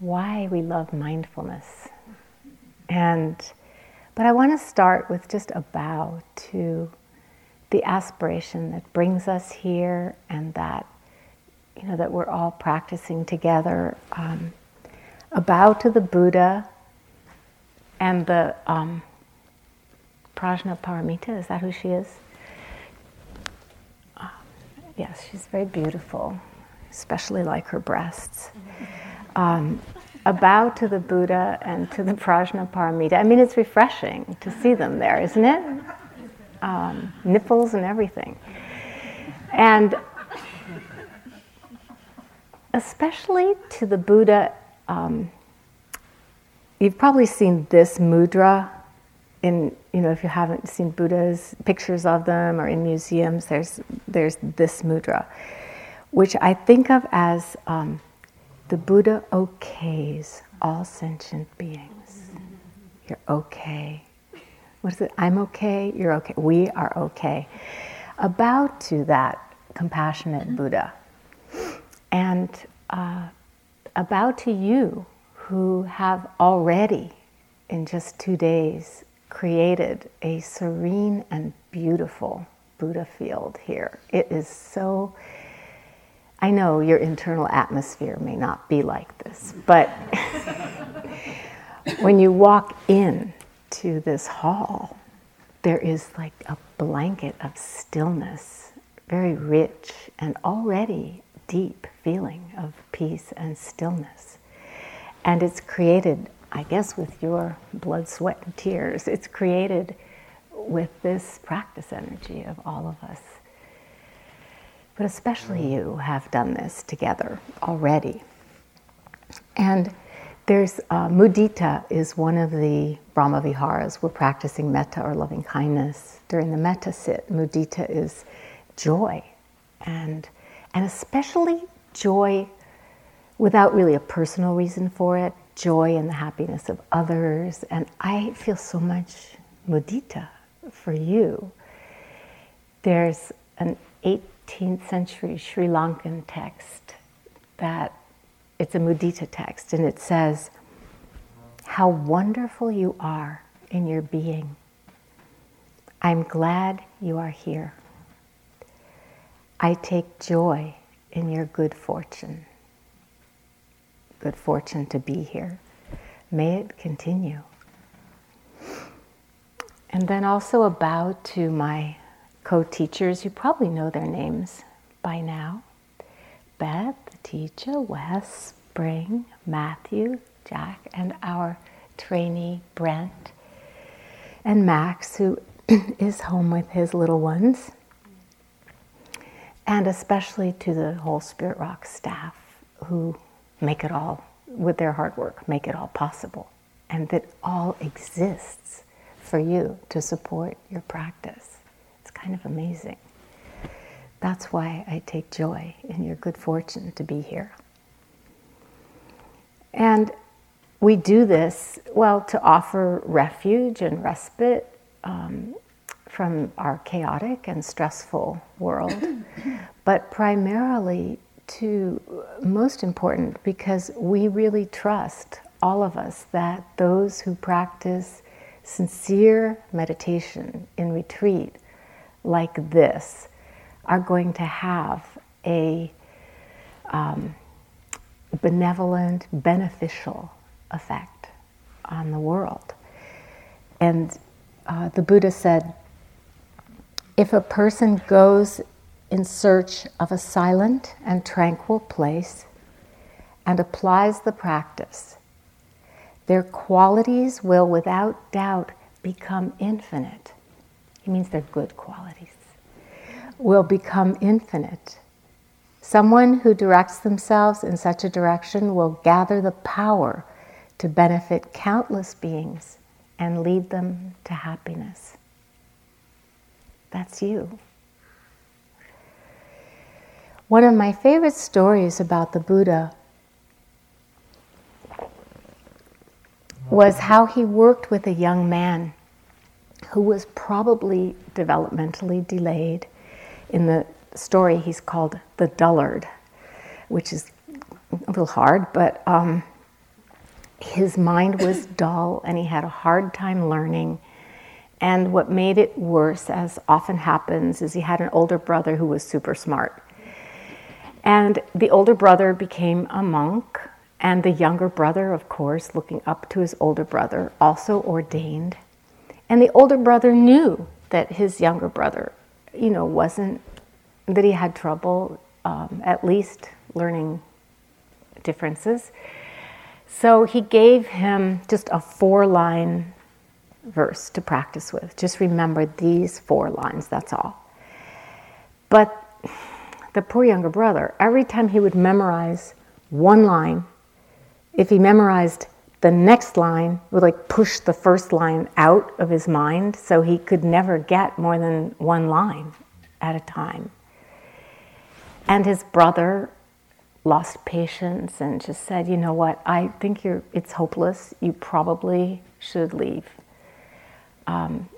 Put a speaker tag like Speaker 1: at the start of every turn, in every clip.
Speaker 1: why we love mindfulness. And but I want to start with just a bow to the aspiration that brings us here and that you know that we're all practicing together. Um, a bow to the Buddha and the um, Prajnaparamita. Is that who she is? Uh, yes, she's very beautiful, especially like her breasts. Um, a bow to the Buddha and to the Prajnaparamita. I mean, it's refreshing to see them there, isn't it? Um, nipples and everything. And especially to the Buddha, um, you've probably seen this mudra in, you know, if you haven't seen Buddha's pictures of them or in museums, there's, there's this mudra, which I think of as um, the Buddha okays all sentient beings. You're okay. What is it? I'm okay, you're okay. We are okay. A bow to that compassionate Buddha. And uh, a bow to you who have already, in just two days, created a serene and beautiful Buddha field here. It is so I know your internal atmosphere may not be like this, but when you walk in to this hall, there is like a blanket of stillness, very rich and already deep feeling of peace and stillness. And it's created, I guess, with your blood, sweat, and tears. It's created with this practice energy of all of us but especially you have done this together already. And there's uh, mudita is one of the Brahma Viharas. We're practicing metta or loving kindness during the metta sit. Mudita is joy, and and especially joy without really a personal reason for it. Joy in the happiness of others, and I feel so much mudita for you. There's an eight 18th century Sri Lankan text that it's a mudita text and it says, How wonderful you are in your being. I'm glad you are here. I take joy in your good fortune. Good fortune to be here. May it continue. And then also a bow to my co teachers. You probably know their names by now Beth, Teja, Wes, Spring, Matthew, Jack, and our trainee Brent, and Max, who is home with his little ones. And especially to the whole Spirit Rock staff who make it all, with their hard work, make it all possible. And that all exists for you to support your practice kind of amazing. That's why I take joy in your good fortune to be here. And we do this, well, to offer refuge and respite um, from our chaotic and stressful world, but primarily to, most important, because we really trust, all of us, that those who practice sincere meditation in retreat like this are going to have a um, benevolent, beneficial effect on the world. And uh, the Buddha said if a person goes in search of a silent and tranquil place and applies the practice, their qualities will without doubt become infinite it means they're good qualities, will become infinite. Someone who directs themselves in such a direction will gather the power to benefit countless beings and lead them to happiness. That's you. One of my favorite stories about the Buddha was how he worked with a young man who was probably developmentally delayed. In the story, he's called the dullard, which is a little hard, but um, his mind was dull and he had a hard time learning. And what made it worse, as often happens, is he had an older brother who was super smart. And the older brother became a monk, and the younger brother, of course, looking up to his older brother, also ordained. And the older brother knew that his younger brother, you know, wasn't, that he had trouble um, at least learning differences. So he gave him just a four line verse to practice with. Just remember these four lines, that's all. But the poor younger brother, every time he would memorize one line, if he memorized the next line, would like push the first line out of his mind so he could never get more than one line at a time. And his brother lost patience and just said, "You know what? I think you're. It's hopeless. You probably should leave um,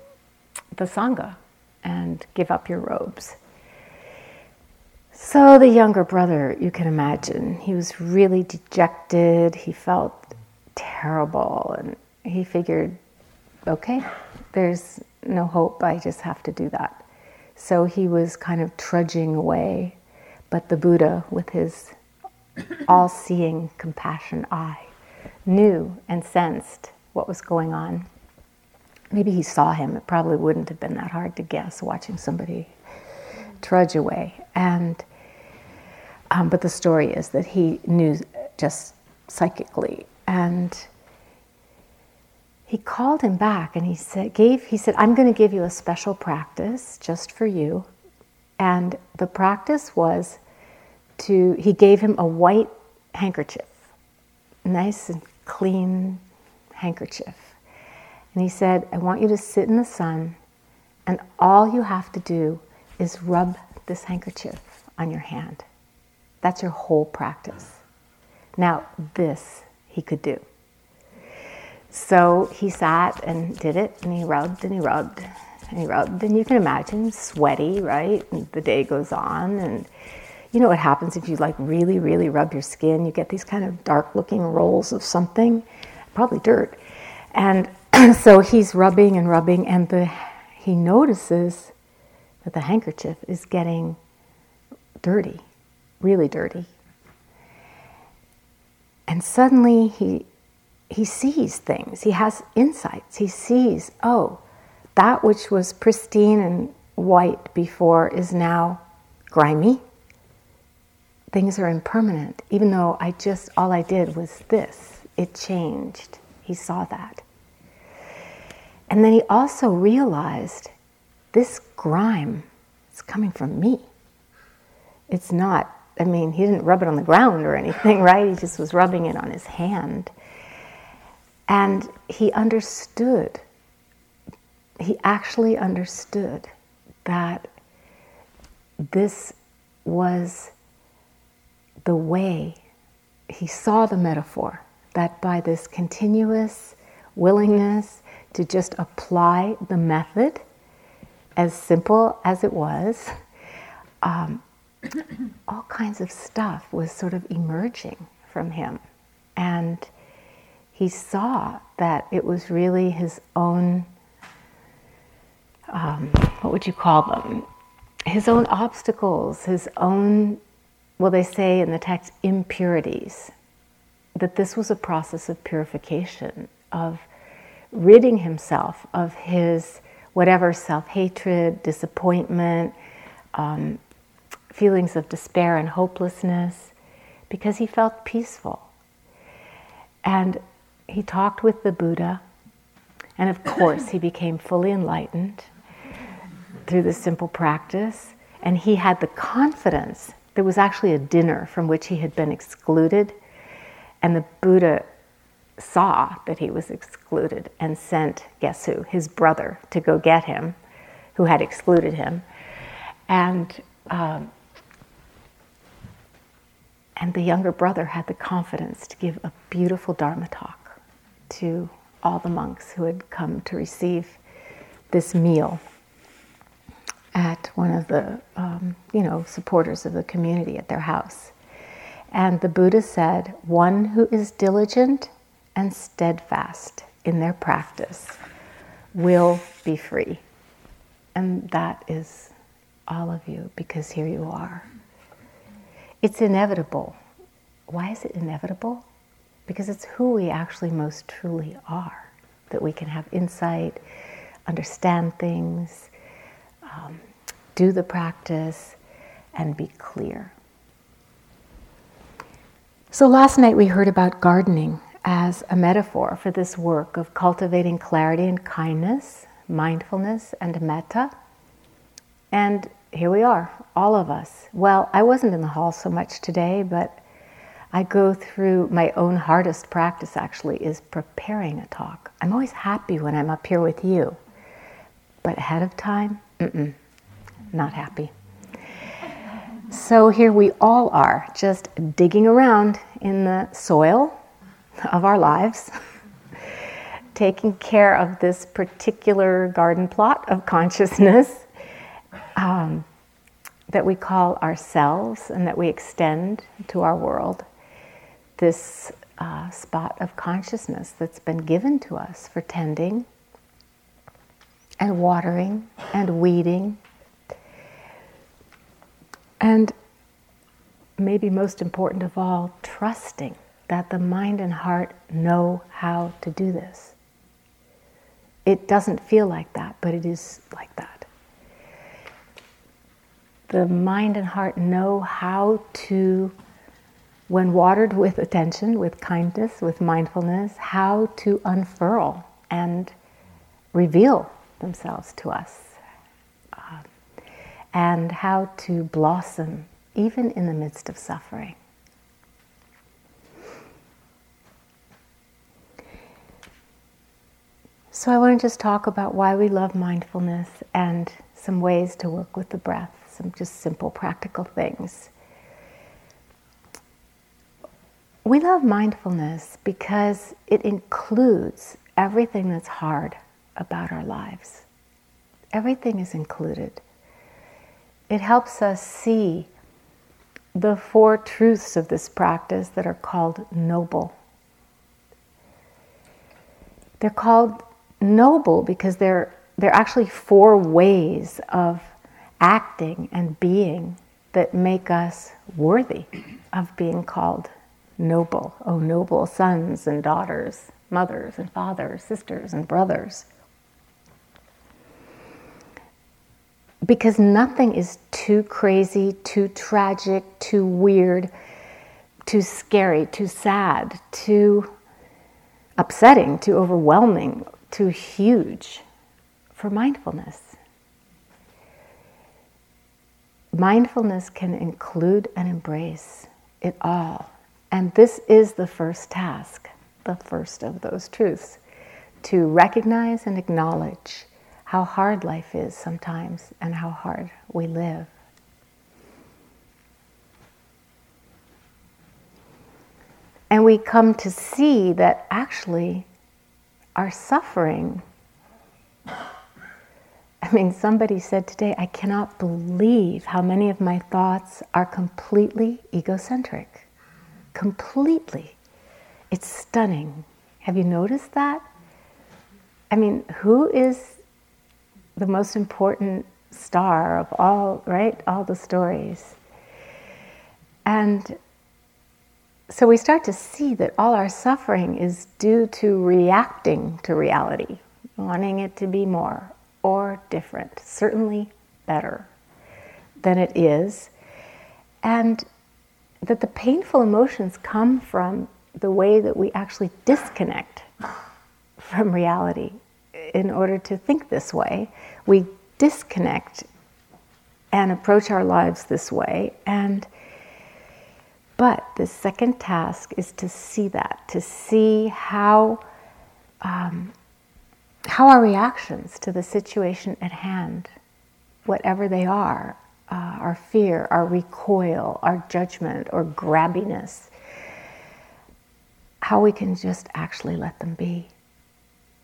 Speaker 1: the sangha and give up your robes." So the younger brother, you can imagine, he was really dejected. He felt terrible, and he figured, "Okay, there's no hope. I just have to do that." So he was kind of trudging away. But the Buddha, with his all seeing compassion eye, knew and sensed what was going on. Maybe he saw him. It probably wouldn't have been that hard to guess watching somebody trudge away. And um, but the story is that he knew just psychically, and he called him back and he said, "Gave he said I'm going to give you a special practice just for you." And the practice was to, he gave him a white handkerchief, nice and clean handkerchief. And he said, I want you to sit in the sun, and all you have to do is rub this handkerchief on your hand. That's your whole practice. Now, this he could do. So he sat and did it, and he rubbed and he rubbed and he rubbed. And you can imagine, sweaty, right? And the day goes on, and you know what happens if you like really, really rub your skin? You get these kind of dark looking rolls of something, probably dirt. And so he's rubbing and rubbing, and the, he notices that the handkerchief is getting dirty, really dirty. And suddenly he, he sees things, he has insights. He sees, oh, that which was pristine and white before is now grimy things are impermanent, even though I just, all I did was this. It changed. He saw that. And then he also realized this grime is coming from me. It's not, I mean, he didn't rub it on the ground or anything, right? He just was rubbing it on his hand. And he understood, he actually understood that this was the way he saw the metaphor that by this continuous willingness to just apply the method, as simple as it was, um, all kinds of stuff was sort of emerging from him. And he saw that it was really his own, um, what would you call them? His own obstacles, his own well, they say in the text, impurities, that this was a process of purification, of ridding himself of his whatever self hatred, disappointment, um, feelings of despair and hopelessness, because he felt peaceful. And he talked with the Buddha, and of course, he became fully enlightened through this simple practice. And he had the confidence there was actually a dinner from which he had been excluded, and the Buddha saw that he was excluded and sent, guess who, his brother, to go get him, who had excluded him. And, um, and the younger brother had the confidence to give a beautiful Dharma talk to all the monks who had come to receive this meal at one of the um, you know supporters of the community at their house and the buddha said one who is diligent and steadfast in their practice will be free. And that is all of you because here you are. It's inevitable. Why is it inevitable? Because it's who we actually most truly are, that we can have insight, understand things, um, do the practice, and be clear. So last night we heard about gardening as a metaphor for this work of cultivating clarity and kindness, mindfulness and metta. And here we are, all of us. Well, I wasn't in the hall so much today, but I go through my own hardest practice actually is preparing a talk. I'm always happy when I'm up here with you, but ahead of time, not happy. So here we all are, just digging around in the soil of our lives, taking care of this particular garden plot of consciousness um, that we call ourselves and that we extend to our world. This uh, spot of consciousness that's been given to us for tending and watering and weeding and maybe most important of all, trusting that the mind and heart know how to do this. It doesn't feel like that, but it is like that. The mind and heart know how to, when watered with attention, with kindness, with mindfulness, how to unfurl and reveal themselves to us uh, and how to blossom even in the midst of suffering. So, I want to just talk about why we love mindfulness and some ways to work with the breath, some just simple practical things. We love mindfulness because it includes everything that's hard about our lives. Everything is included it helps us see the four truths of this practice that are called noble. They're called noble because they're, they're actually four ways of acting and being that make us worthy of being called noble. Oh, noble sons and daughters, mothers and fathers, sisters and brothers. because nothing is too crazy, too tragic, too weird, too scary, too sad, too upsetting, too overwhelming, too huge for mindfulness. Mindfulness can include and embrace it all. And this is the first task, the first of those truths to recognize and acknowledge how hard life is sometimes and how hard we live. And we come to see that actually our suffering. I mean, somebody said today, I cannot believe how many of my thoughts are completely egocentric. Completely. It's stunning. Have you noticed that? I mean, who is the most important star of all, right? All the stories. And so we start to see that all our suffering is due to reacting to reality, wanting it to be more or different, certainly better than it is. And that the painful emotions come from the way that we actually disconnect from reality in order to think this way. We disconnect and approach our lives this way. And but the second task is to see that, to see how um, how our reactions to the situation at hand, whatever they are, uh, our fear, our recoil, our judgment, or grabbiness, how we can just actually let them be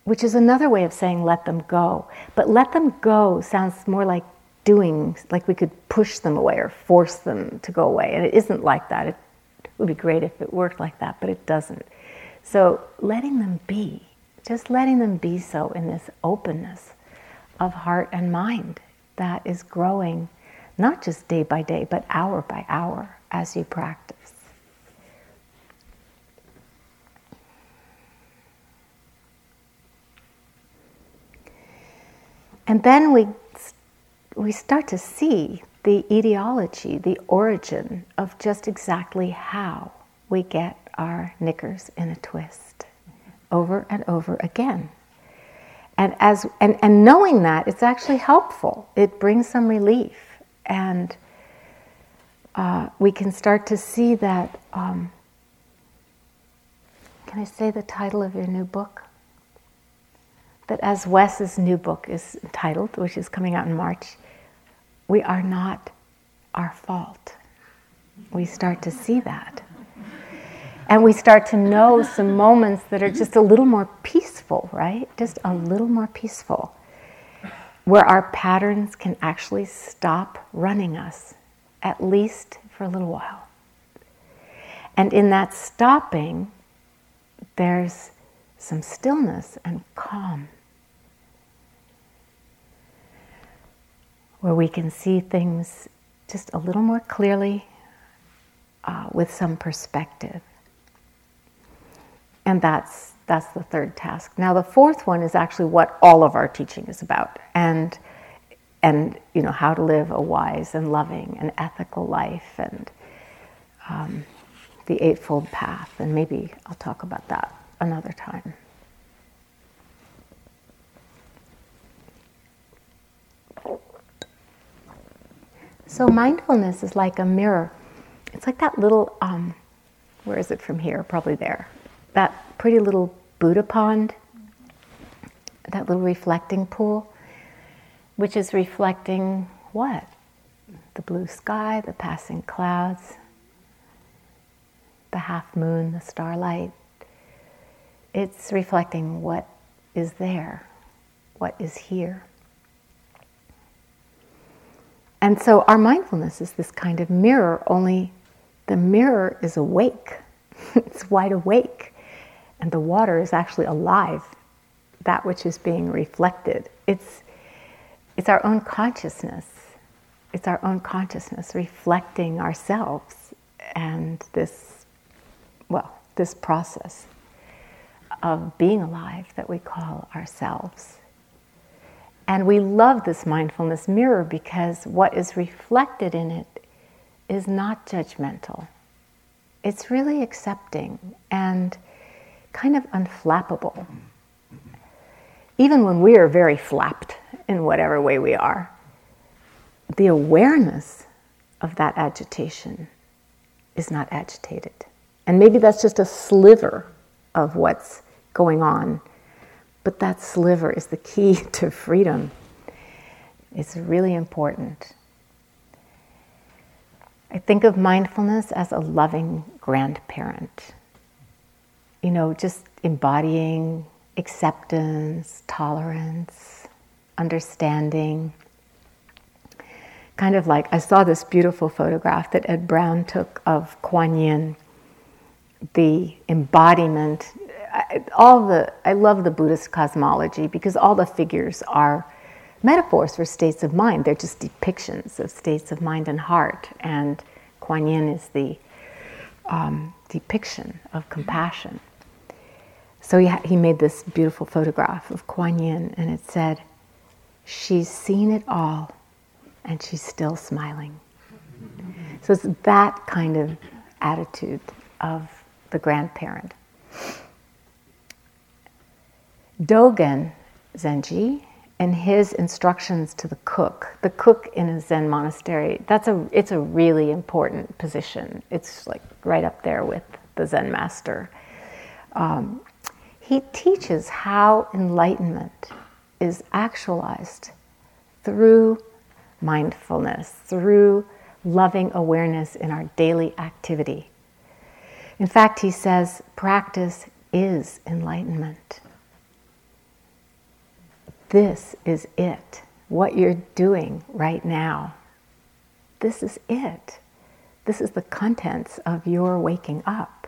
Speaker 1: which is another way of saying let them go. But let them go sounds more like doing, like we could push them away or force them to go away. And it isn't like that. It would be great if it worked like that, but it doesn't. So letting them be, just letting them be so in this openness of heart and mind that is growing not just day by day, but hour by hour as you practice. And then we, we start to see the etiology, the origin of just exactly how we get our knickers in a twist over and over again. And, as, and, and knowing that, it's actually helpful. It brings some relief. And uh, we can start to see that. Um, can I say the title of your new book? That as Wes's new book is entitled, which is coming out in March, we are not our fault. We start to see that. And we start to know some moments that are just a little more peaceful, right? Just a little more peaceful, where our patterns can actually stop running us, at least for a little while. And in that stopping, there's some stillness and calm. Where we can see things just a little more clearly uh, with some perspective. And that's, that's the third task. Now, the fourth one is actually what all of our teaching is about. And, and you know, how to live a wise and loving and ethical life and um, the Eightfold Path. And maybe I'll talk about that another time. So, mindfulness is like a mirror. It's like that little, um, where is it from here? Probably there that pretty little Buddha pond, that little reflecting pool, which is reflecting what? The blue sky, the passing clouds, the half moon, the starlight. It's reflecting what is there, what is here. And so our mindfulness is this kind of mirror, only the mirror is awake. it's wide awake and the water is actually alive, that which is being reflected. It's, it's our own consciousness. It's our own consciousness reflecting ourselves and this, well, this process of being alive that we call ourselves. And we love this mindfulness mirror because what is reflected in it is not judgmental. It's really accepting and kind of unflappable. Even when we are very flapped in whatever way we are, the awareness of that agitation is not agitated. And maybe that's just a sliver of what's going on, but that sliver is the key to freedom. It's really important. I think of mindfulness as a loving grandparent you know, just embodying acceptance, tolerance, understanding. Kind of like I saw this beautiful photograph that Ed Brown took of Kuan Yin, the embodiment. All the I love the Buddhist cosmology because all the figures are metaphors for states of mind. They're just depictions of states of mind and heart, and Kuan Yin is the um, depiction of compassion. So he, he made this beautiful photograph of Kuan Yin, and it said, She's seen it all, and she's still smiling. So it's that kind of attitude of the grandparent. Dogen Zenji and his instructions to the cook, the cook in a Zen monastery, that's a it's a really important position. It's like right up there with the Zen master. Um, he teaches how enlightenment is actualized through mindfulness, through loving awareness in our daily activity. In fact, he says practice is enlightenment. This is it, what you're doing right now. This is it. This is the contents of your waking up.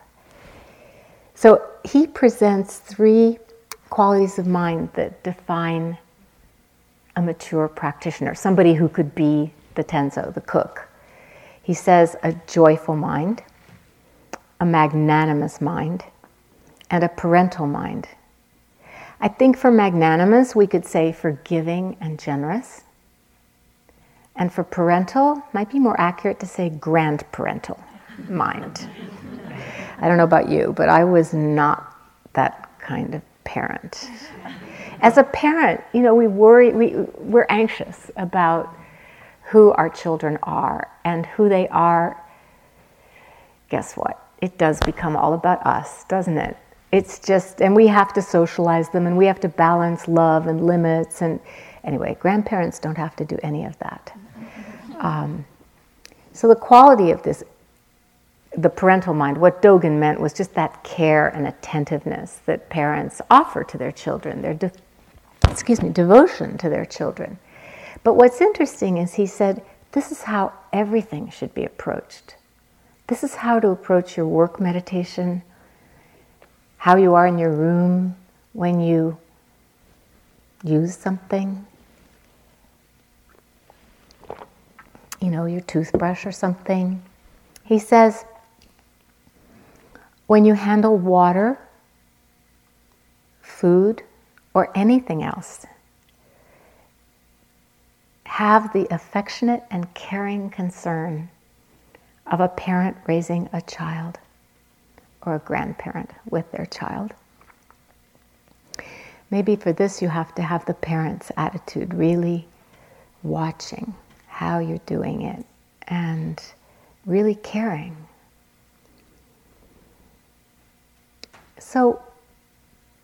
Speaker 1: So he presents three qualities of mind that define a mature practitioner, somebody who could be the tenzo, the cook. He says a joyful mind, a magnanimous mind, and a parental mind. I think for magnanimous, we could say forgiving and generous. And for parental, might be more accurate to say grandparental mind. I don't know about you, but I was not that kind of parent. As a parent, you know, we worry, we, we're anxious about who our children are and who they are. Guess what? It does become all about us, doesn't it? It's just, and we have to socialize them and we have to balance love and limits. And anyway, grandparents don't have to do any of that. Um, so the quality of this, the parental mind, what Dogen meant was just that care and attentiveness that parents offer to their children, their, de- excuse me, devotion to their children. But what's interesting is he said, this is how everything should be approached. This is how to approach your work meditation, how you are in your room when you use something, you know, your toothbrush or something. He says, when you handle water, food, or anything else, have the affectionate and caring concern of a parent raising a child or a grandparent with their child. Maybe for this, you have to have the parent's attitude, really watching how you're doing it and really caring. So,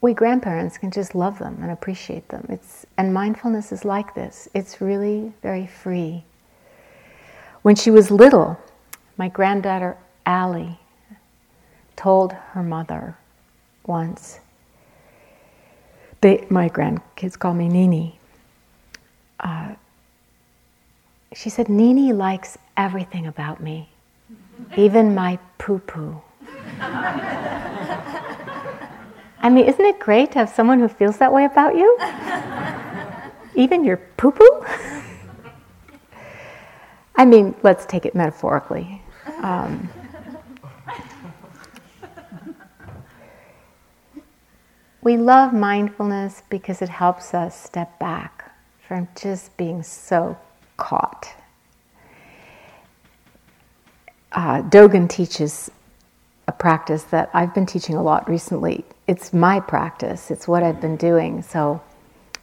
Speaker 1: we grandparents can just love them and appreciate them. It's, and mindfulness is like this it's really very free. When she was little, my granddaughter Allie told her mother once, they, my grandkids call me Nini. Uh, she said, Nini likes everything about me, even my poo poo. I mean, isn't it great to have someone who feels that way about you? even your poo poo? I mean, let's take it metaphorically. Um, we love mindfulness because it helps us step back from just being so caught. Uh, Dogen teaches a practice that I've been teaching a lot recently. It's my practice, it's what I've been doing, so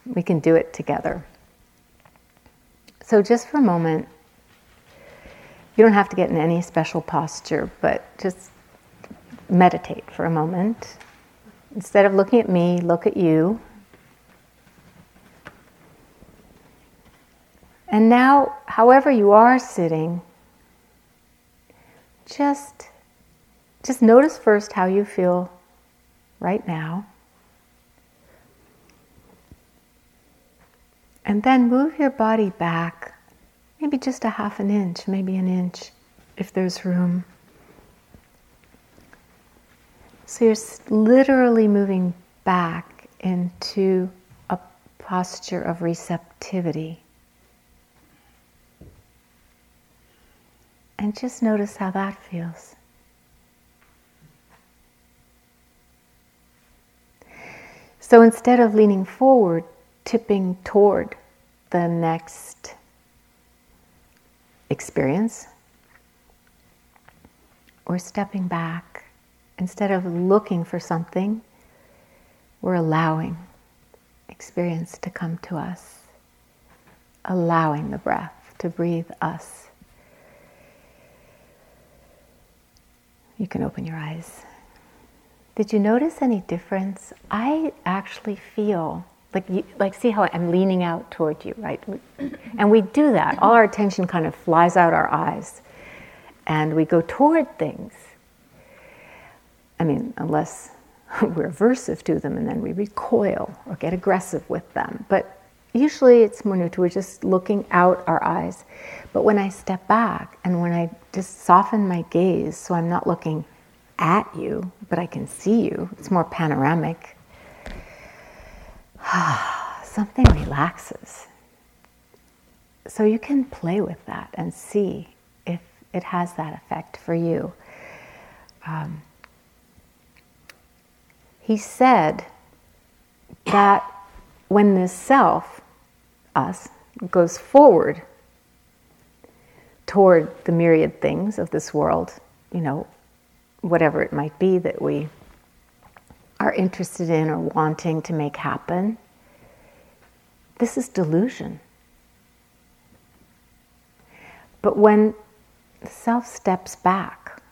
Speaker 1: we can do it together. So, just for a moment, you don't have to get in any special posture, but just meditate for a moment. Instead of looking at me, look at you. And now, however you are sitting, just, just notice first how you feel right now. And then move your body back maybe just a half an inch, maybe an inch, if there's room. So you're literally moving back into a posture of receptivity. And just notice how that feels. So instead of leaning forward, tipping toward the next experience. We're stepping back. Instead of looking for something, we're allowing experience to come to us, allowing the breath to breathe us. You can open your eyes. Did you notice any difference? I actually feel like you, like see how I'm leaning out toward you, right? And we do that. All our attention kind of flies out our eyes, and we go toward things. I mean, unless we're aversive to them, and then we recoil or get aggressive with them. But usually, it's more neutral. We're just looking out our eyes. But when I step back and when I just soften my gaze, so I'm not looking at you, but I can see you. It's more panoramic. Something relaxes. So you can play with that and see if it has that effect for you. Um, he said that when this self, us, goes forward toward the myriad things of this world, you know, whatever it might be that we are interested in or wanting to make happen, this is delusion. But when the self steps back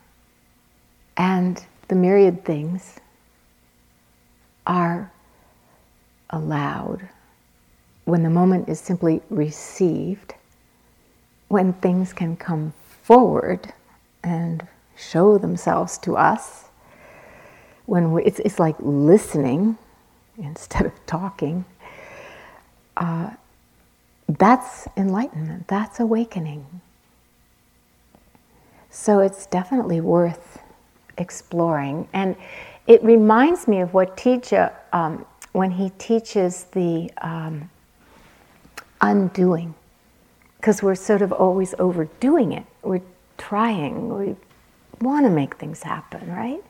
Speaker 1: and the myriad things are allowed, when the moment is simply received, when things can come forward and show themselves to us, when we, it's, it's like listening instead of talking, uh, that's enlightenment, that's awakening. So it's definitely worth exploring. And it reminds me of what Teja, um, when he teaches the um, undoing, because we're sort of always overdoing it. We're trying, we want to make things happen, right?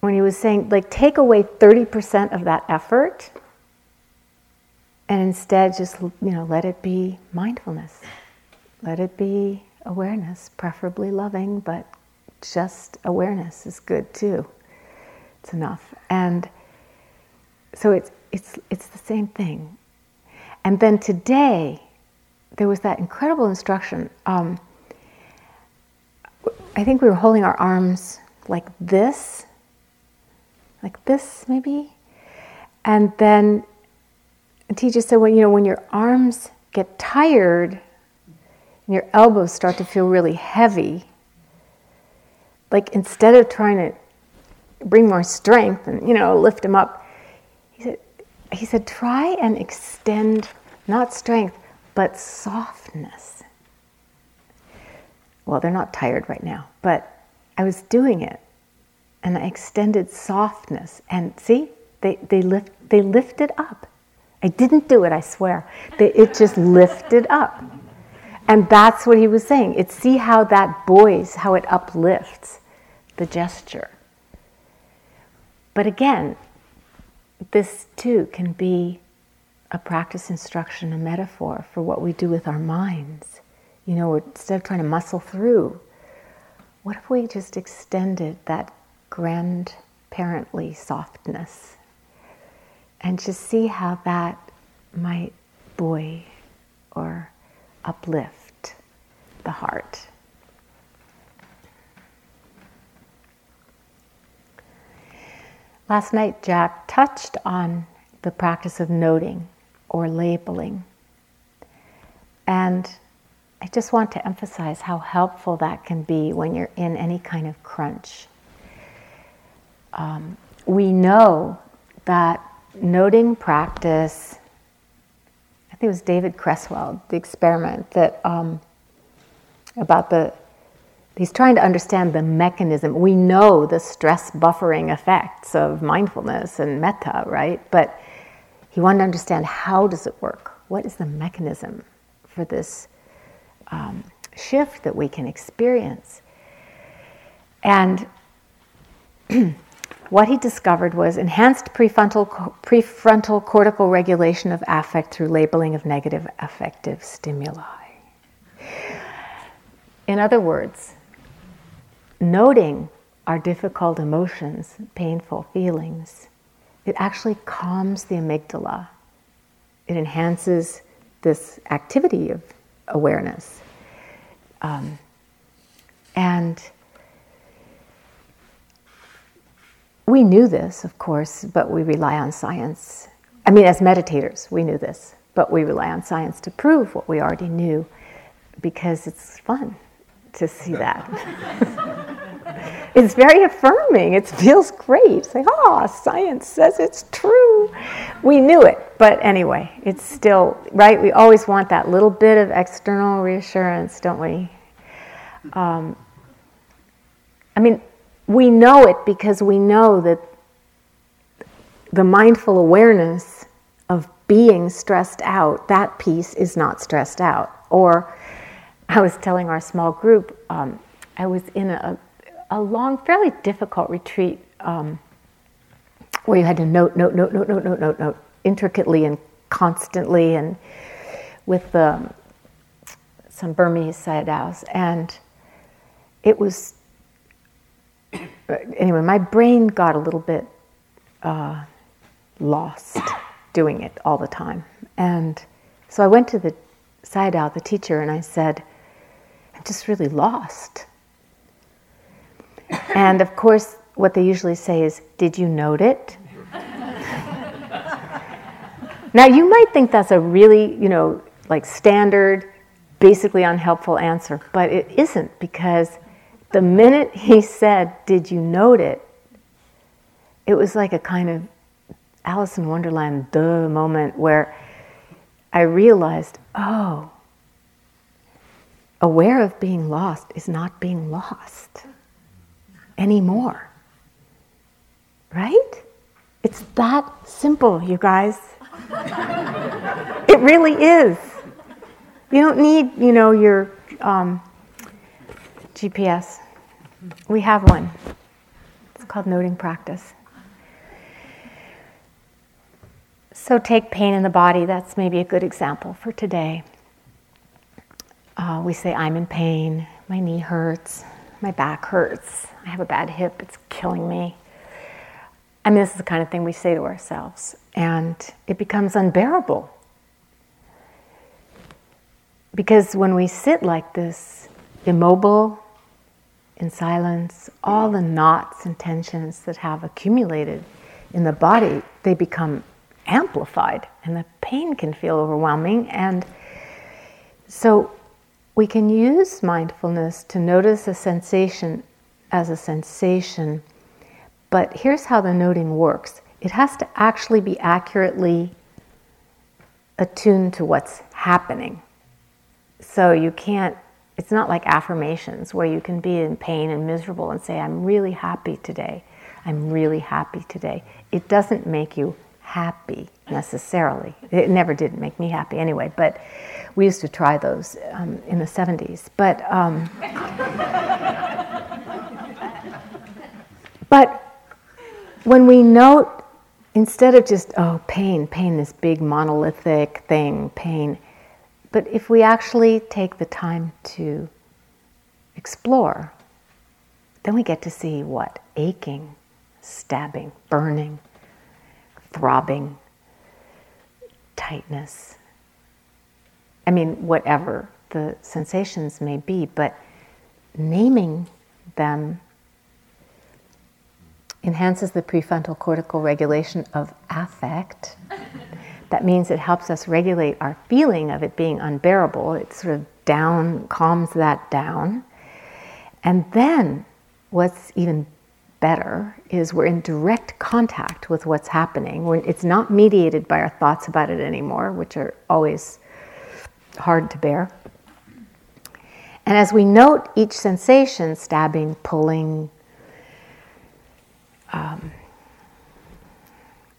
Speaker 1: When he was saying, like, take away 30% of that effort and instead just, you know, let it be mindfulness. Let it be awareness, preferably loving, but just awareness is good too. It's enough. And so it's, it's, it's the same thing. And then today, there was that incredible instruction. Um, I think we were holding our arms like this, like this maybe. And then the teacher said, well, you know, when your arms get tired and your elbows start to feel really heavy, like instead of trying to bring more strength and, you know, lift them up, he said, he said, try and extend not strength, but softness. Well, they're not tired right now, but I was doing it and I extended softness. And see, they, they, lift, they lifted up. I didn't do it, I swear. They, it just lifted up. And that's what he was saying. It's see how that buoys, how it uplifts the gesture. But again, this too can be a practice instruction, a metaphor for what we do with our minds. You know, instead of trying to muscle through, what if we just extended that grandparently softness and just see how that might buoy or uplift the heart? Last night, Jack touched on the practice of noting or labeling. And I just want to emphasize how helpful that can be when you're in any kind of crunch. Um, we know that noting practice, I think it was David Creswell, the experiment that um, about the He's trying to understand the mechanism. We know the stress buffering effects of mindfulness and metta, right? But he wanted to understand how does it work? What is the mechanism for this um, shift that we can experience? And what he discovered was enhanced prefrontal, prefrontal cortical regulation of affect through labeling of negative affective stimuli. In other words, noting our difficult emotions, painful feelings, it actually calms the amygdala. It enhances this activity of awareness. Um, and we knew this, of course, but we rely on science. I mean, as meditators, we knew this, but we rely on science to prove what we already knew because it's fun to see that. it's very affirming. It feels great. It's like, oh, science says it's true. We knew it, but anyway, it's still, right? We always want that little bit of external reassurance, don't we? Um, I mean, we know it because we know that the mindful awareness of being stressed out, that piece is not stressed out. Or I was telling our small group, um, I was in a, a long, fairly difficult retreat um, where you had to note, note, note, note, note, note, note, note intricately and constantly, and with um, some Burmese sayadaws. And it was, anyway, my brain got a little bit uh, lost doing it all the time. And so I went to the sayadaw, the teacher, and I said, I'm just really lost. And of course, what they usually say is, Did you note it? now, you might think that's a really, you know, like standard, basically unhelpful answer, but it isn't because the minute he said, Did you note it? it was like a kind of Alice in Wonderland, the moment where I realized, oh, aware of being lost is not being lost anymore. Right? It's that simple, you guys. it really is. You don't need, you know, your um, GPS. We have one. It's called noting practice. So, take pain in the body, that's maybe a good example for today. Uh, we say, I'm in pain, my knee hurts, my back hurts, I have a bad hip, it's killing me. I mean, this is the kind of thing we say to ourselves, and it becomes unbearable. Because when we sit like this, immobile, in silence, all the knots and tensions that have accumulated in the body, they become amplified, and the pain can feel overwhelming. And so we can use mindfulness to notice a sensation as a sensation. But here's how the noting works it has to actually be accurately attuned to what's happening. So you can't, it's not like affirmations where you can be in pain and miserable and say, I'm really happy today. I'm really happy today. It doesn't make you happy necessarily. It never did make me happy anyway, but we used to try those um, in the 70s. But, um, but when we note, instead of just, oh, pain, pain, this big monolithic thing, pain, but if we actually take the time to explore, then we get to see what? Aching, stabbing, burning, throbbing, tightness. I mean, whatever the sensations may be, but naming them enhances the prefrontal cortical regulation of affect. that means it helps us regulate our feeling of it being unbearable. It sort of down, calms that down. And then what's even better is we're in direct contact with what's happening. We're, it's not mediated by our thoughts about it anymore, which are always hard to bear. And as we note each sensation stabbing, pulling, um,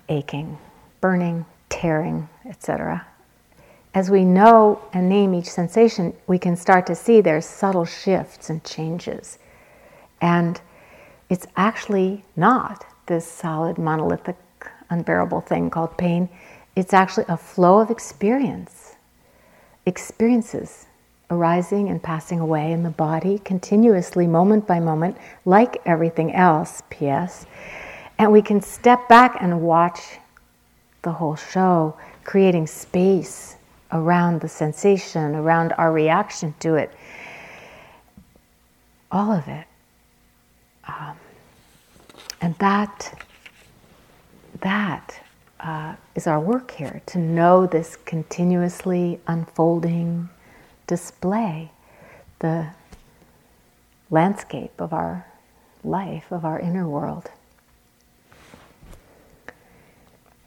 Speaker 1: aching, burning, tearing, etc. As we know and name each sensation, we can start to see there's subtle shifts and changes. And it's actually not this solid, monolithic, unbearable thing called pain. It's actually a flow of experience, experiences arising and passing away in the body continuously, moment by moment, like everything else, P.S. And we can step back and watch the whole show, creating space around the sensation, around our reaction to it. All of it. Um, and that, that uh, is our work here to know this continuously unfolding display, the landscape of our life, of our inner world.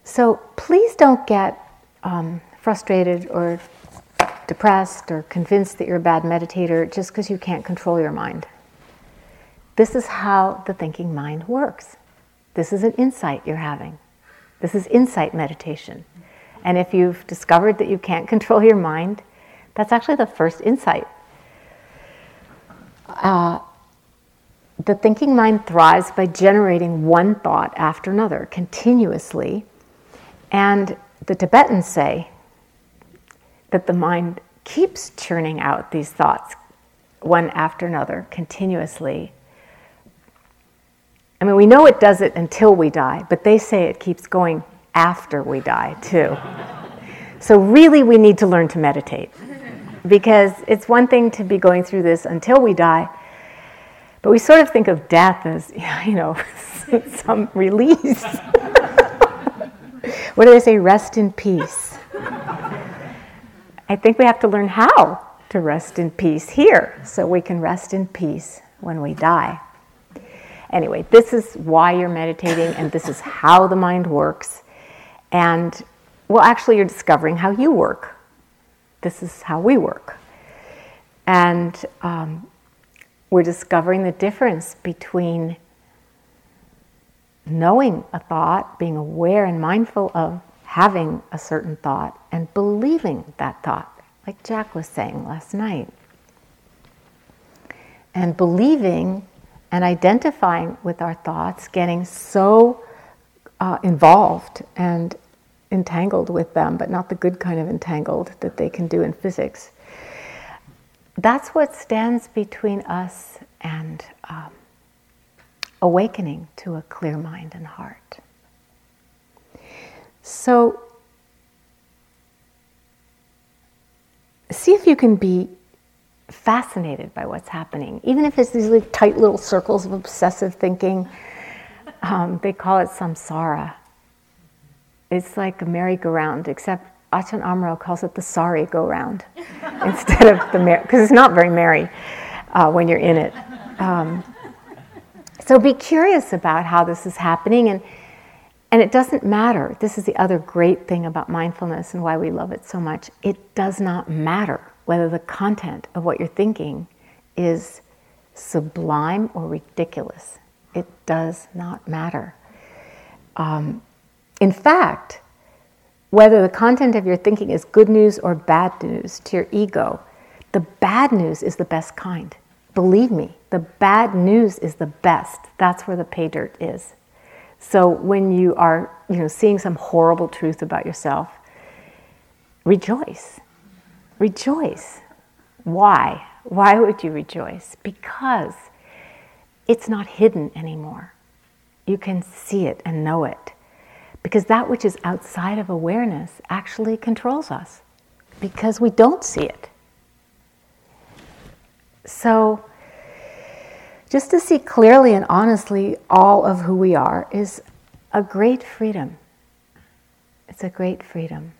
Speaker 1: So please don't get um, frustrated or depressed or convinced that you're a bad meditator just because you can't control your mind this is how the thinking mind works. This is an insight you're having. This is insight meditation. And if you've discovered that you can't control your mind, that's actually the first insight. Uh, the thinking mind thrives by generating one thought after another continuously. And the Tibetans say that the mind keeps churning out these thoughts one after another continuously. I mean, we know it does it until we die, but they say it keeps going after we die, too. so, really, we need to learn to meditate because it's one thing to be going through this until we die, but we sort of think of death as, you know, some release. what do they say? Rest in peace. I think we have to learn how to rest in peace here so we can rest in peace when we die. Anyway, this is why you're meditating and this is how the mind works. And well, actually, you're discovering how you work. This is how we work. And um, we're discovering the difference between knowing a thought, being aware and mindful of having a certain thought, and believing that thought, like Jack was saying last night. And believing and identifying with our thoughts, getting so uh, involved and entangled with them, but not the good kind of entangled that they can do in physics. That's what stands between us and um, awakening to a clear mind and heart. So, see if you can be fascinated by what's happening, even if it's these like tight little circles of obsessive thinking. Um, they call it samsara. It's like a merry-go-round, except Ajahn Amaro calls it the sorry go-round instead of the merry, because it's not very merry uh, when you're in it. Um, so be curious about how this is happening, and and it doesn't matter. This is the other great thing about mindfulness and why we love it so much. It does not matter whether the content of what you're thinking is sublime or ridiculous. It does not matter. Um, in fact, whether the content of your thinking is good news or bad news to your ego, the bad news is the best kind. Believe me, the bad news is the best. That's where the pay dirt is. So when you are, you know, seeing some horrible truth about yourself, rejoice Rejoice. Why? Why would you rejoice? Because it's not hidden anymore. You can see it and know it. Because that which is outside of awareness actually controls us because we don't see it. So, just to see clearly and honestly all of who we are is a great freedom. It's a great freedom.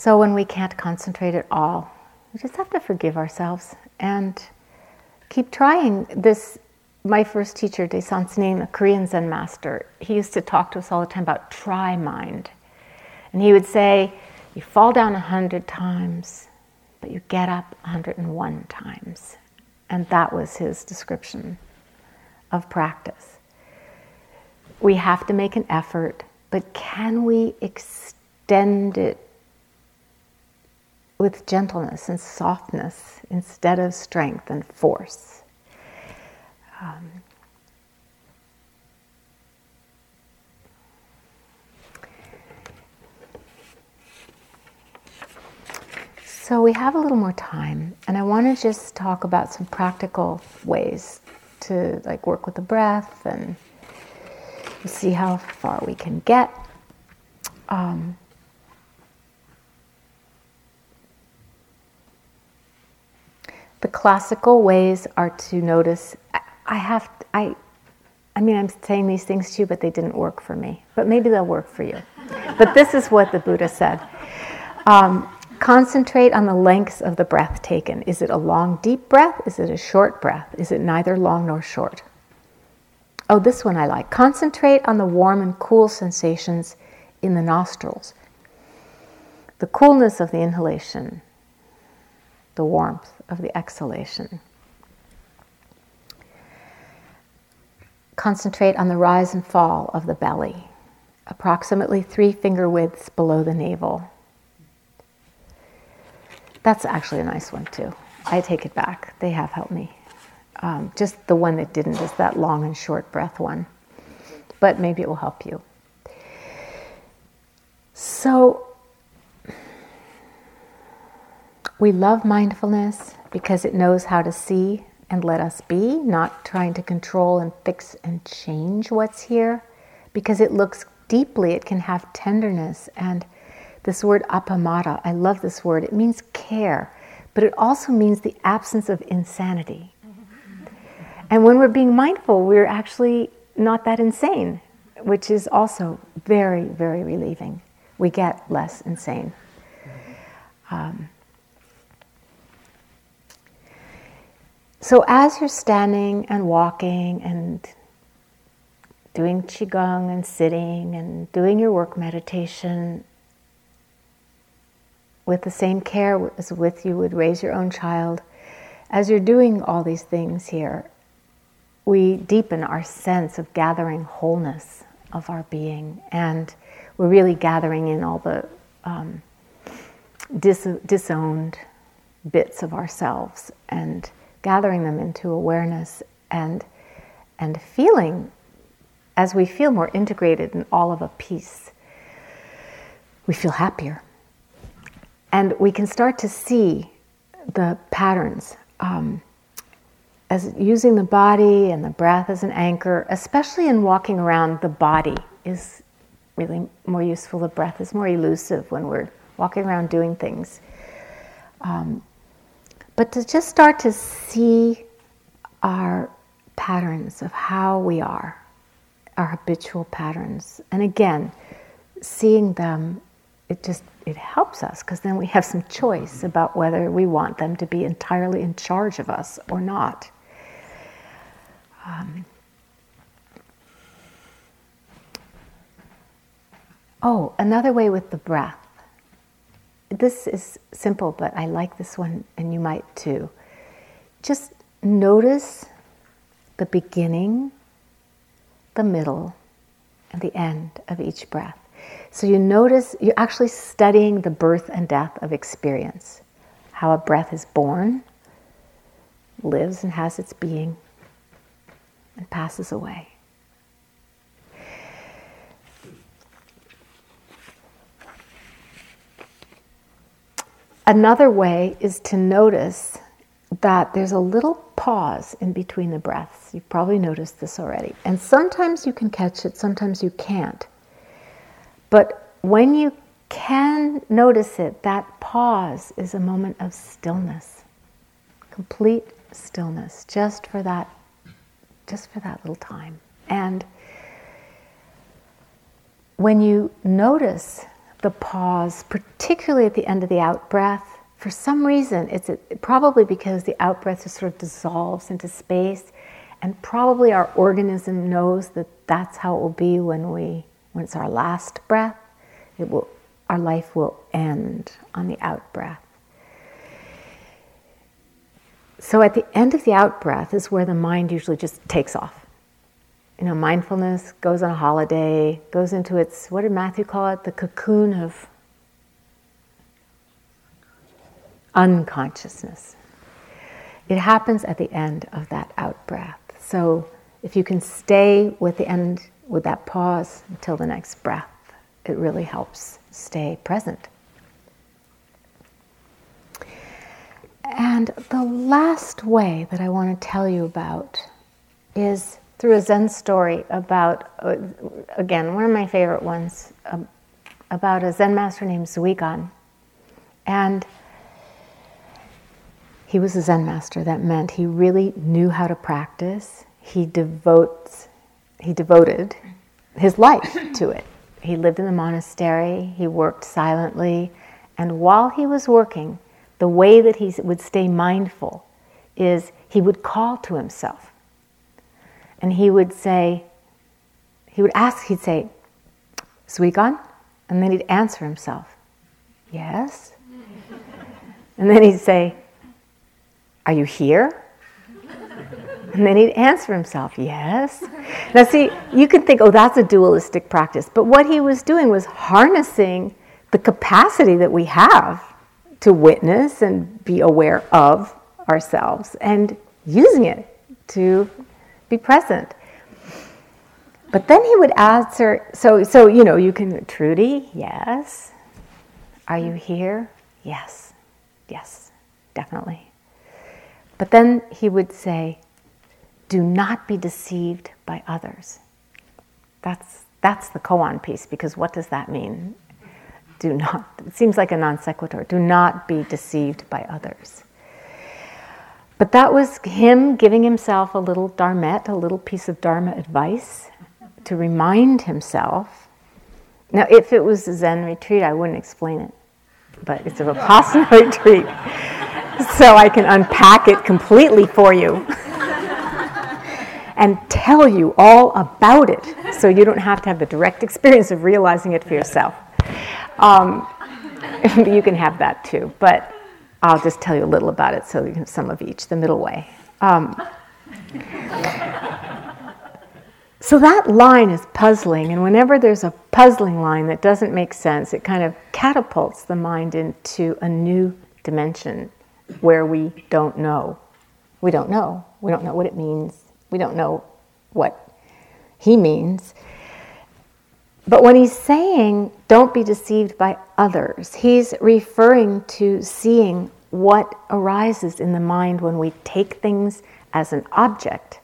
Speaker 1: So when we can't concentrate at all, we just have to forgive ourselves and keep trying. This, my first teacher, Dae Soen Sa Nim, a Korean Zen master, he used to talk to us all the time about try mind. And he would say, you fall down a hundred times, but you get up 101 times. And that was his description of practice. We have to make an effort, but can we extend it with gentleness and softness instead of strength and force. Um, so we have a little more time, and I want to just talk about some practical ways to like work with the breath and see how far we can get. Um, The classical ways are to notice. I have. I. I mean, I'm saying these things to you, but they didn't work for me. But maybe they'll work for you. but this is what the Buddha said. Um, concentrate on the lengths of the breath taken. Is it a long, deep breath? Is it a short breath? Is it neither long nor short? Oh, this one I like. Concentrate on the warm and cool sensations in the nostrils. The coolness of the inhalation the warmth of the exhalation. Concentrate on the rise and fall of the belly, approximately three finger widths below the navel. That's actually a nice one too. I take it back. They have helped me. Um, just the one that didn't is that long and short breath one. But maybe it will help you. So, we love mindfulness because it knows how to see and let us be, not trying to control and fix and change what's here, because it looks deeply, it can have tenderness. And this word appamada, I love this word, it means care, but it also means the absence of insanity. And when we're being mindful, we're actually not that insane, which is also very, very relieving. We get less insane. Um, So, as you're standing and walking and doing Qigong and sitting and doing your work meditation with the same care as with you would raise your own child, as you're doing all these things here, we deepen our sense of gathering wholeness of our being. And we're really gathering in all the um, dis- disowned bits of ourselves and gathering them into awareness and, and feeling as we feel more integrated in all of a piece, we feel happier. And we can start to see the patterns um, as using the body and the breath as an anchor, especially in walking around, the body is really more useful. The breath is more elusive when we're walking around doing things. Um, but to just start to see our patterns of how we are, our habitual patterns. And again, seeing them, it just it helps us because then we have some choice about whether we want them to be entirely in charge of us or not. Um, oh, another way with the breath this is simple, but I like this one, and you might too. Just notice the beginning, the middle, and the end of each breath. So you notice you're actually studying the birth and death of experience, how a breath is born, lives and has its being, and passes away. Another way is to notice that there's a little pause in between the breaths. You've probably noticed this already. And sometimes you can catch it, sometimes you can't. But when you can notice it, that pause is a moment of stillness. Complete stillness just for that just for that little time. And when you notice the pause, particularly at the end of the out breath. For some reason, it's probably because the out breath just sort of dissolves into space, and probably our organism knows that that's how it will be when we when it's our last breath. It will our life will end on the out breath. So at the end of the out breath is where the mind usually just takes off you know, mindfulness goes on a holiday, goes into its, what did Matthew call it? The cocoon of unconsciousness. It happens at the end of that out breath. So if you can stay with the end, with that pause until the next breath, it really helps stay present. And the last way that I want to tell you about is through a Zen story about, uh, again, one of my favorite ones, um, about a Zen master named Zuigan. And he was a Zen master. That meant he really knew how to practice. He devotes, he devoted his life to it. He lived in the monastery. He worked silently, and while he was working, the way that he would stay mindful is he would call to himself and he would say, he would ask, he'd say, Zuigan? And then he'd answer himself, Yes. and then he'd say, Are you here? And then he'd answer himself, Yes. Now, see, you can think, oh, that's a dualistic practice. But what he was doing was harnessing the capacity that we have to witness and be aware of ourselves and using it to be present. But then he would answer, so, so you know, you can, Trudy, yes. Are you here? Yes, yes, definitely. But then he would say, do not be deceived by others. That's, that's the koan piece, because what does that mean? Do not, it seems like a non sequitur. Do not be deceived by others. But that was him giving himself a little dharmette, a little piece of dharma advice to remind himself. Now, if it was a Zen retreat, I wouldn't explain it, but it's a Vipassana retreat, so I can unpack it completely for you and tell you all about it so you don't have to have the direct experience of realizing it for yourself. Um, you can have that too, but I'll just tell you a little about it so you can some of each, the middle way. Um, so that line is puzzling, and whenever there's a puzzling line that doesn't make sense, it kind of catapults the mind into a new dimension where we don't know. We don't know. We don't know what it means. We don't know what he means. But when he's saying, don't be deceived by others, he's referring to seeing what arises in the mind when we take things as an object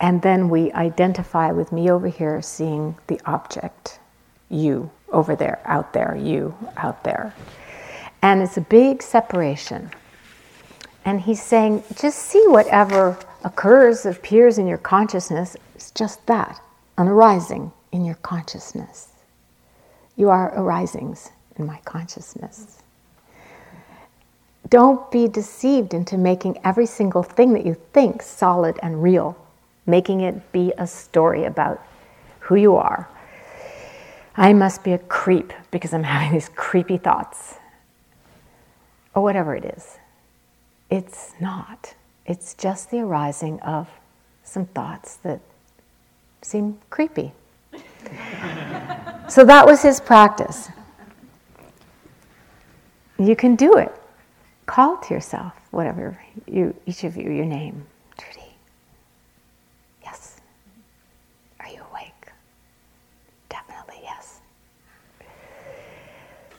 Speaker 1: and then we identify with me over here seeing the object, you over there, out there, you out there. And it's a big separation. And he's saying, just see whatever occurs, appears in your consciousness, it's just that, an arising in your consciousness. You are arisings in my consciousness. Don't be deceived into making every single thing that you think solid and real making it be a story about who you are. I must be a creep because I'm having these creepy thoughts. Or whatever it is. It's not. It's just the arising of some thoughts that seem creepy. so that was his practice. You can do it. Call to yourself, whatever you, each of you, your name. Trudy. Yes. Are you awake? Definitely yes.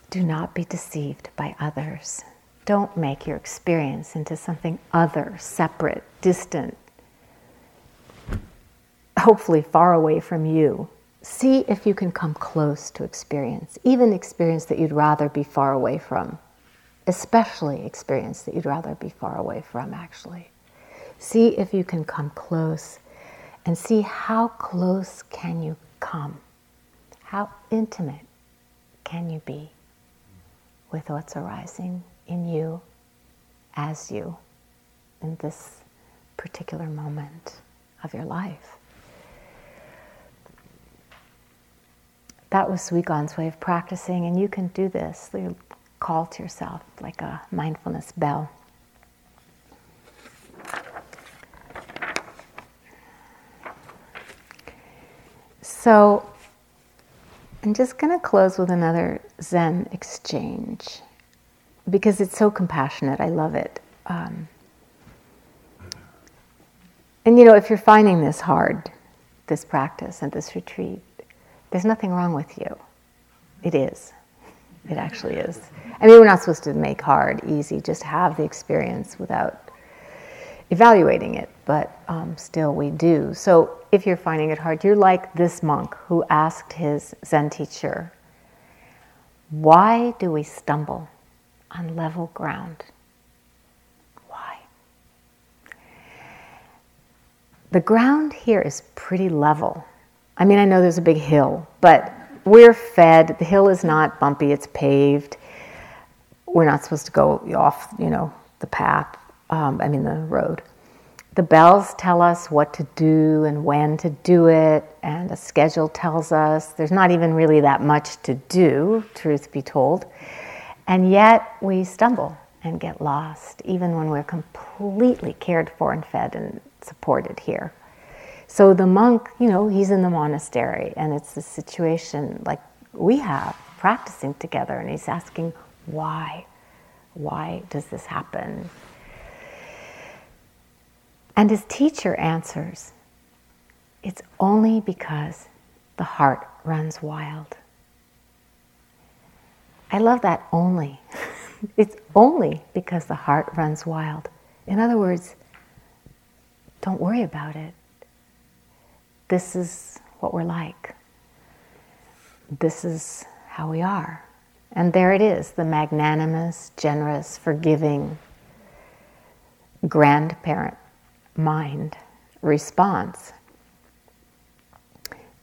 Speaker 1: Do not be deceived by others. Don't make your experience into something other, separate, distant, hopefully far away from you. See if you can come close to experience, even experience that you'd rather be far away from, especially experience that you'd rather be far away from, actually. See if you can come close and see how close can you come? How intimate can you be? with what's arising in you as you in this particular moment of your life. That was Zuigan's way of practicing, and you can do this. You call to yourself like a mindfulness bell. So, I'm just going to close with another Zen exchange because it's so compassionate. I love it. Um, and you know, if you're finding this hard, this practice and this retreat, there's nothing wrong with you. It is. It actually is. I mean, we're not supposed to make hard easy, just have the experience without evaluating it, but um, still we do. So if you're finding it hard, you're like this monk who asked his Zen teacher, Why do we stumble on level ground? Why? The ground here is pretty level. I mean, I know there's a big hill, but we're fed. The hill is not bumpy, it's paved. We're not supposed to go off, you know, the path um, I mean, the road. The bells tell us what to do and when to do it, and a schedule tells us there's not even really that much to do, truth be told. And yet we stumble and get lost, even when we're completely cared for and fed and supported here. So the monk, you know, he's in the monastery and it's a situation like we have practicing together and he's asking, why? Why does this happen? And his teacher answers, it's only because the heart runs wild. I love that only. it's only because the heart runs wild. In other words, don't worry about it. This is what we're like. This is how we are. And there it is the magnanimous, generous, forgiving grandparent mind response.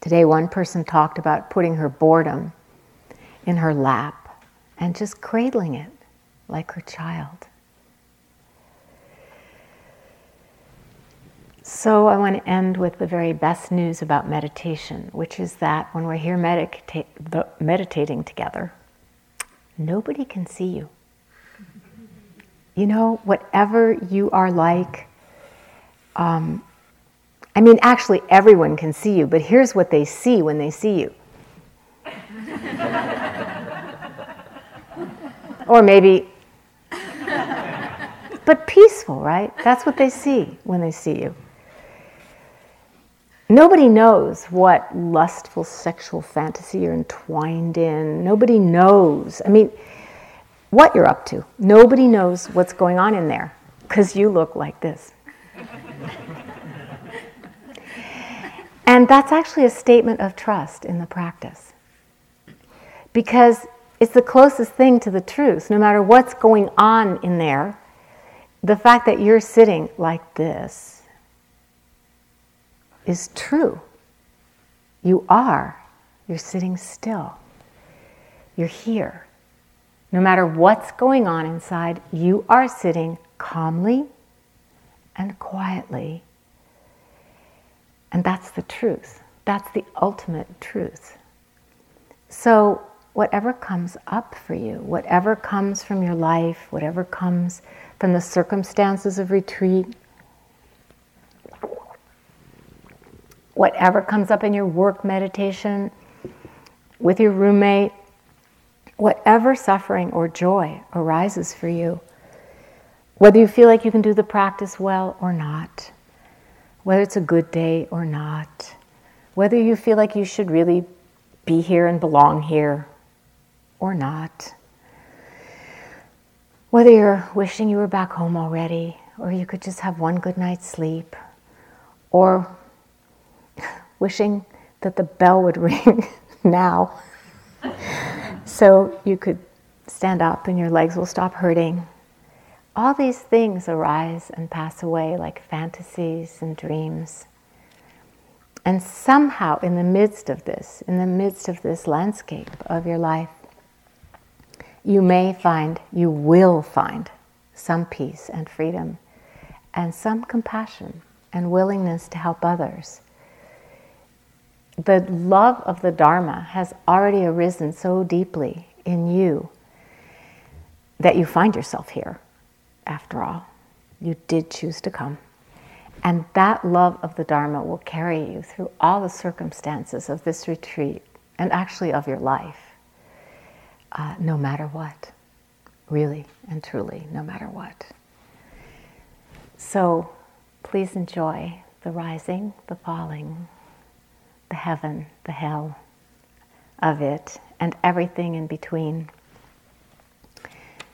Speaker 1: Today, one person talked about putting her boredom in her lap and just cradling it like her child. So, I want to end with the very best news about meditation, which is that when we're here medita- meditating together, nobody can see you. You know, whatever you are like, um, I mean, actually, everyone can see you, but here's what they see when they see you. or maybe, but peaceful, right? That's what they see when they see you. Nobody knows what lustful sexual fantasy you're entwined in. Nobody knows. I mean, what you're up to. Nobody knows what's going on in there because you look like this. and that's actually a statement of trust in the practice. Because it's the closest thing to the truth. No matter what's going on in there, the fact that you're sitting like this is true. You are. You're sitting still. You're here. No matter what's going on inside, you are sitting calmly and quietly. And that's the truth. That's the ultimate truth. So, whatever comes up for you, whatever comes from your life, whatever comes from the circumstances of retreat, whatever comes up in your work meditation, with your roommate, whatever suffering or joy arises for you, whether you feel like you can do the practice well or not, whether it's a good day or not, whether you feel like you should really be here and belong here or not, whether you're wishing you were back home already, or you could just have one good night's sleep, or wishing that the bell would ring now so you could stand up and your legs will stop hurting. All these things arise and pass away like fantasies and dreams. And somehow, in the midst of this, in the midst of this landscape of your life, you may find, you will find some peace and freedom and some compassion and willingness to help others the love of the Dharma has already arisen so deeply in you that you find yourself here, after all. You did choose to come. And that love of the Dharma will carry you through all the circumstances of this retreat and actually of your life, uh, no matter what. Really and truly, no matter what. So please enjoy the rising, the falling, the heaven, the hell of it, and everything in between.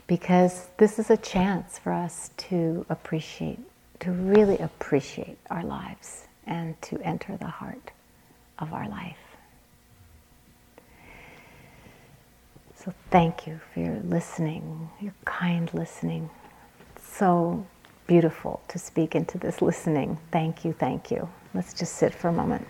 Speaker 1: Because this is a chance for us to appreciate, to really appreciate our lives and to enter the heart of our life. So, thank you for your listening, your kind listening. so beautiful to speak into this listening. Thank you, thank you. Let's just sit for a moment.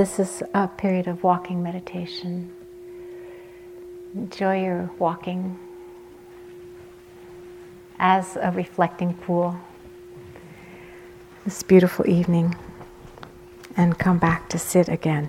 Speaker 1: This is a period of walking meditation. Enjoy your walking as a reflecting pool this beautiful evening and come back to sit again.